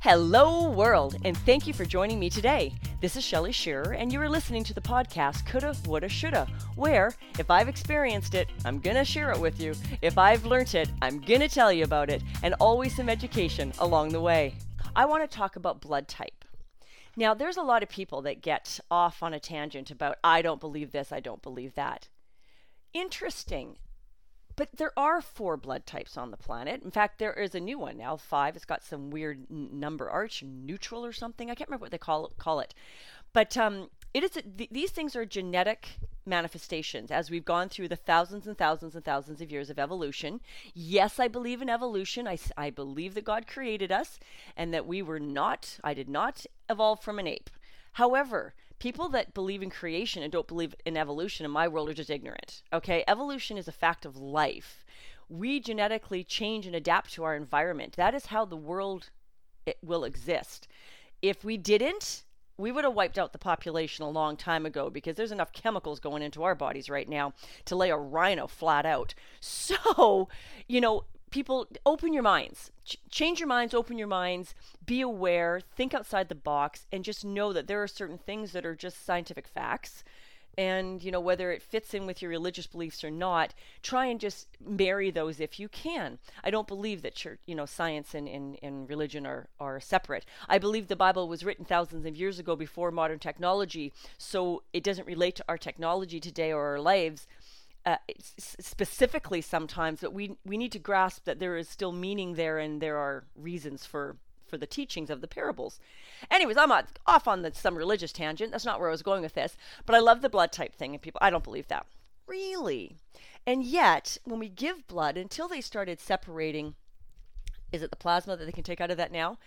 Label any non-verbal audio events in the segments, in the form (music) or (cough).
Hello, world, and thank you for joining me today. This is Shelly Shearer, and you are listening to the podcast Coulda, Woulda, Shoulda, where if I've experienced it, I'm gonna share it with you. If I've learnt it, I'm gonna tell you about it, and always some education along the way. I want to talk about blood type. Now, there's a lot of people that get off on a tangent about, I don't believe this, I don't believe that. Interesting. But there are four blood types on the planet. In fact, there is a new one now, five. It's got some weird n- number, arch neutral or something. I can't remember what they call it. Call it. But um, it is a, th- these things are genetic manifestations as we've gone through the thousands and thousands and thousands of years of evolution. Yes, I believe in evolution. I, I believe that God created us and that we were not, I did not evolve from an ape. However, people that believe in creation and don't believe in evolution in my world are just ignorant. Okay, evolution is a fact of life. We genetically change and adapt to our environment. That is how the world will exist. If we didn't, we would have wiped out the population a long time ago because there's enough chemicals going into our bodies right now to lay a rhino flat out. (laughs) So, you know, people open your minds. Ch- change your minds open your minds be aware think outside the box and just know that there are certain things that are just scientific facts. And you know whether it fits in with your religious beliefs or not try and just marry those if you can. I don't believe that church you know science and, and, and religion are, are separate. I believe the bible was written thousands of years ago before modern technology so it doesn't relate to our technology today or our lives uh, specifically sometimes, but we we need to grasp that there is still meaning there, and there are reasons for for the teachings of the parables. Anyways, I'm off on the, some religious tangent. That's not where I was going with this, but I love the blood type thing, and people I don't believe that really. And yet, when we give blood, until they started separating, is it the plasma that they can take out of that now?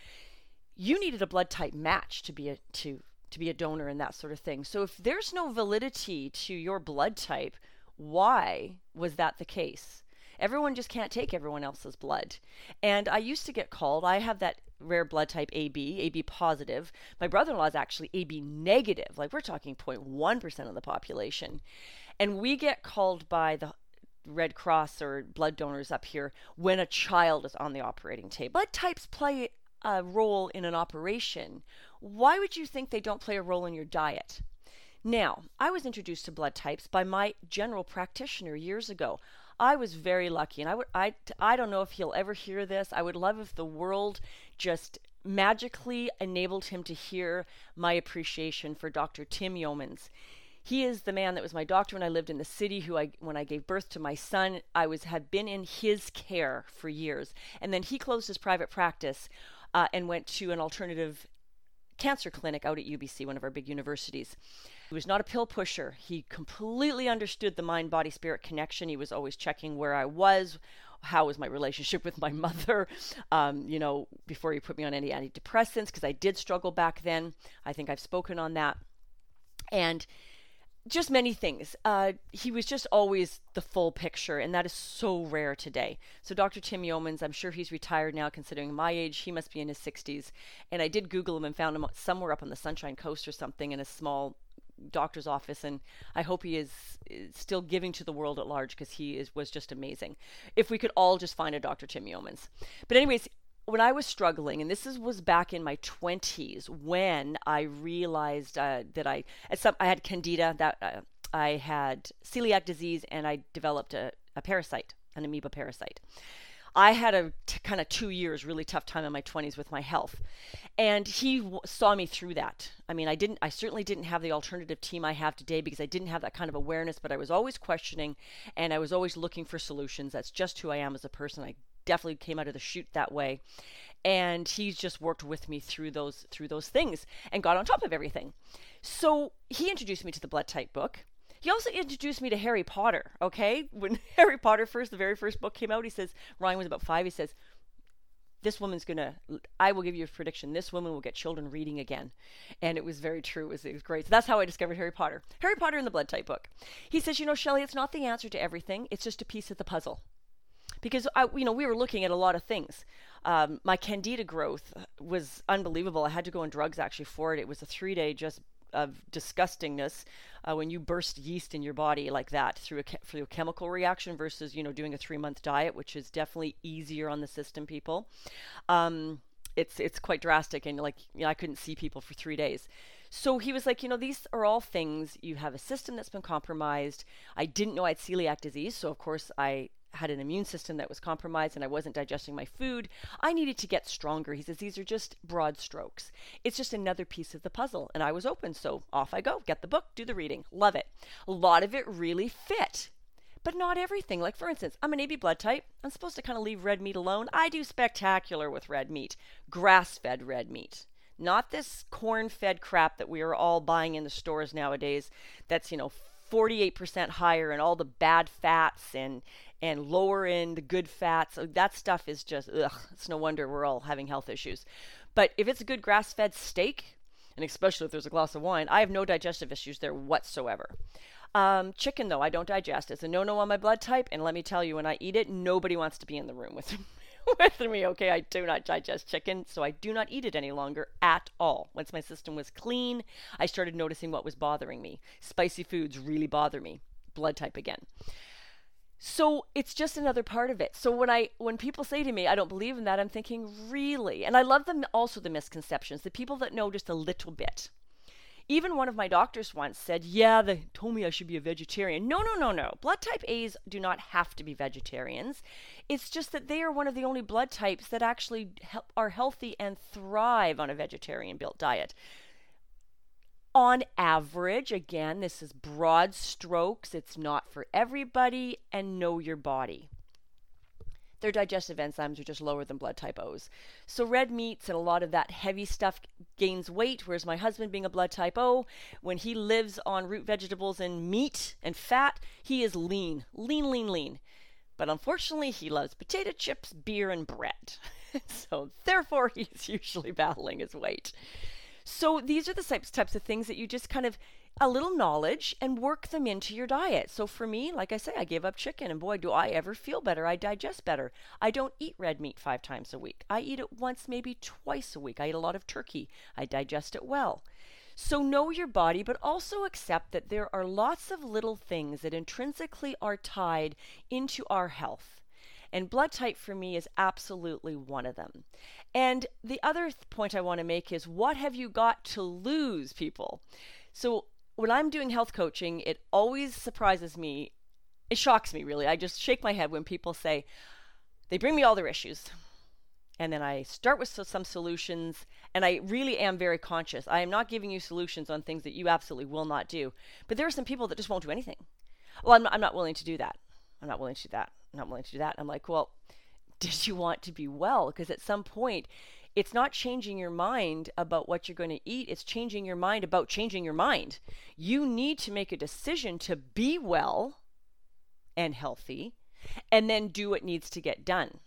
You needed a blood type match to be a to to be a donor and that sort of thing. So if there's no validity to your blood type, why was that the case? Everyone just can't take everyone else's blood. And I used to get called, I have that rare blood type AB, AB positive. My brother in law is actually AB negative. Like we're talking 0.1% of the population. And we get called by the Red Cross or blood donors up here when a child is on the operating table. Blood types play a role in an operation. Why would you think they don't play a role in your diet? Now, I was introduced to blood types by my general practitioner years ago. I was very lucky, and I would I I don't know if he'll ever hear this. I would love if the world just magically enabled him to hear my appreciation for Dr. Tim Yeomans. He is the man that was my doctor when I lived in the city. Who I, when I gave birth to my son, I was had been in his care for years, and then he closed his private practice uh, and went to an alternative cancer clinic out at UBC, one of our big universities. He was not a pill pusher. He completely understood the mind body spirit connection. He was always checking where I was, how was my relationship (laughs) with my mother, um, you know, before he put me on any antidepressants, because I did struggle back then. I think I've spoken on that. And just many things. Uh, he was just always the full picture, and that is so rare today. So, Dr. Tim Yeomans, I'm sure he's retired now, considering my age. He must be in his 60s. And I did Google him and found him somewhere up on the Sunshine Coast or something in a small doctor's office, and I hope he is, is still giving to the world at large because he is was just amazing. If we could all just find a Dr. Tim Yeomans. But anyways, when I was struggling, and this is, was back in my 20s when I realized uh, that I some I had candida, that uh, I had celiac disease, and I developed a, a parasite, an amoeba parasite. I had a t- kind of two years really tough time in my 20s with my health. And he w- saw me through that. I mean, I didn't, I certainly didn't have the alternative team I have today because I didn't have that kind of awareness, but I was always questioning and I was always looking for solutions. That's just who I am as a person. I definitely came out of the chute that way. And he's just worked with me through those through those things and got on top of everything. So he introduced me to the blood type book. He also introduced me to Harry Potter, okay? When (laughs) Harry Potter first, the very first book came out, he says, Ryan was about five, he says, this woman's gonna i will give you a prediction. This woman will get children reading again. And it was very true. It was, it was great. So that's how i discovered harry potter. Harry potter in the blood type book. He says you know shelly it's not the answer to everything. It's just a piece of the puzzle because I, you know we were looking at a lot of things um, my candida growth was unbelievable i had to go on drugs actually for it it was a three day just of disgustingness uh, when you burst yeast in your body like that through a through a chemical reaction versus you know doing a three month diet, which is definitely easier on the system. People. Um, it's it's quite drastic and like you know, I couldn't see people for 3 days. So he was like, you know, these are all things you have a system that's been compromised. I didn't know I had celiac disease, so of course I had an immune system that was compromised and I wasn't digesting my food. I needed to get stronger. He says these are just broad strokes. It's just another piece of the puzzle. And I was open, so off I go. Get the book, do the reading. Love it. A lot of it really fit but not everything. Like, for instance, I'm an AB blood type. I'm supposed to kind of leave red meat alone. I do spectacular with red meat, grass fed red meat. Not this corn fed crap that we are all buying in the stores nowadays that's, you know, 48% higher and all the bad fats and and lower in the good fats. That stuff is just ugh. It's no wonder we're all having health issues. But if it's a good grass fed steak, and especially if there's a glass of wine, I have no digestive issues there whatsoever. Um, chicken, though, I don't digest. It's a no no on my blood type. And let me tell you, when I eat it, nobody wants to be in the room with, (laughs) with me. Okay, I do not digest chicken, so I do not eat it any longer at all. Once my system was clean, I started noticing what was bothering me. Spicy foods really bother me. Blood type again. So it's just another part of it. So when I when people say to me, I don't believe in that, I'm thinking, really? And I love them also the misconceptions, the people that know just a little bit. Even one of my doctors once said, Yeah, they told me I should be a vegetarian. No, no, no, no. Blood type A's do not have to be vegetarians. It's just that they are one of the only blood types that actually he- are healthy and thrive on a vegetarian built diet. On average, again, this is broad strokes, it's not for everybody, and know your body their digestive enzymes are just lower than blood type O's. So red meats and a lot of that heavy stuff gains weight, whereas my husband, being a blood type O, when he lives on root vegetables and meat and fat, he is lean, lean, lean, lean. But unfortunately, he loves potato chips, beer, and bread. (laughs) so therefore, (laughs) he's usually battling his weight. So these are the types of things that you just kind of a little knowledge and work them into your diet. So for me, like I say, I gave up chicken and boy, do I ever feel better. I digest better. I don't eat red meat five times a week. I eat it once, maybe twice a week. I eat a lot of turkey. I digest it well. So know your body, but also accept that there are lots of little things that intrinsically are tied into our health. And blood type for me is absolutely one of them. And the other th- point I want to make is what have you got to lose, people? So when I'm doing health coaching, it always surprises me. It shocks me, really. I just shake my head when people say, they bring me all their issues. And then I start with some solutions, and I really am very conscious. I am not giving you solutions on things that you absolutely will not do. But there are some people that just won't do anything. Well, I'm I'm not willing to do that. I'm not willing to do that. I'm not willing to do that. I'm like, well, did you want to be well? Because at some point, it's not changing your mind about what you're going to eat, it's changing your mind about changing your mind. You need to make a decision to be well and healthy and then do what needs to get done.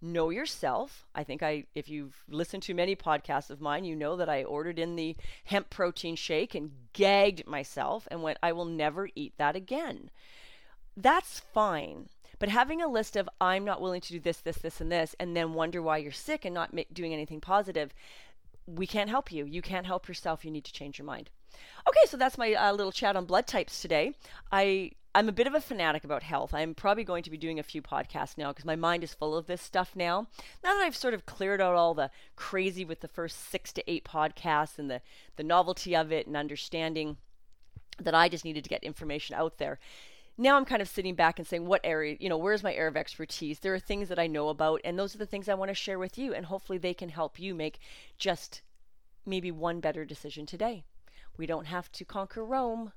Know yourself. I think I if you've listened to many podcasts of mine, you know that I ordered in the hemp protein shake and gagged myself and went I will never eat that again. That's fine. But having a list of, I'm not willing to do this, this, this, and this, and then wonder why you're sick and not ma- doing anything positive, we can't help you. You can't help yourself. You need to change your mind. Okay, so that's my uh, little chat on blood types today. I I'm a bit of a fanatic about health. I'm probably going to be doing a few podcasts now because my mind is full of this stuff now. Now that I've sort of cleared out all the crazy with the first six to eight podcasts and the the novelty of it and understanding that I just needed to get information out there now I'm kind of sitting back and saying, what area, you know, where's my area of expertise? There are things that I know about, and those are the things I want to share with you, and hopefully they can help you make just maybe one better decision today. We don't have to conquer Rome,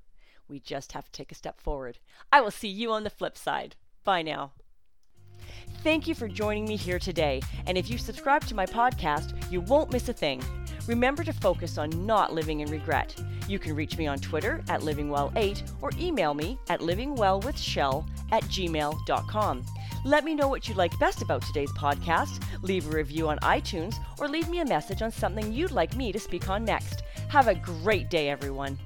we just have to take a step forward. I will see you on the flip side. Bye now. Thank you for joining me here today, and if you subscribe to my podcast, you won't miss a thing. Remember to focus on not living in regret. You can reach me on Twitter at livingwell8 or email me at livingwellwithshell at gmail.com. Let me know what you liked best about today's podcast, leave a review on iTunes, or leave me a message on something you'd like me to speak on next. Have a great day, everyone.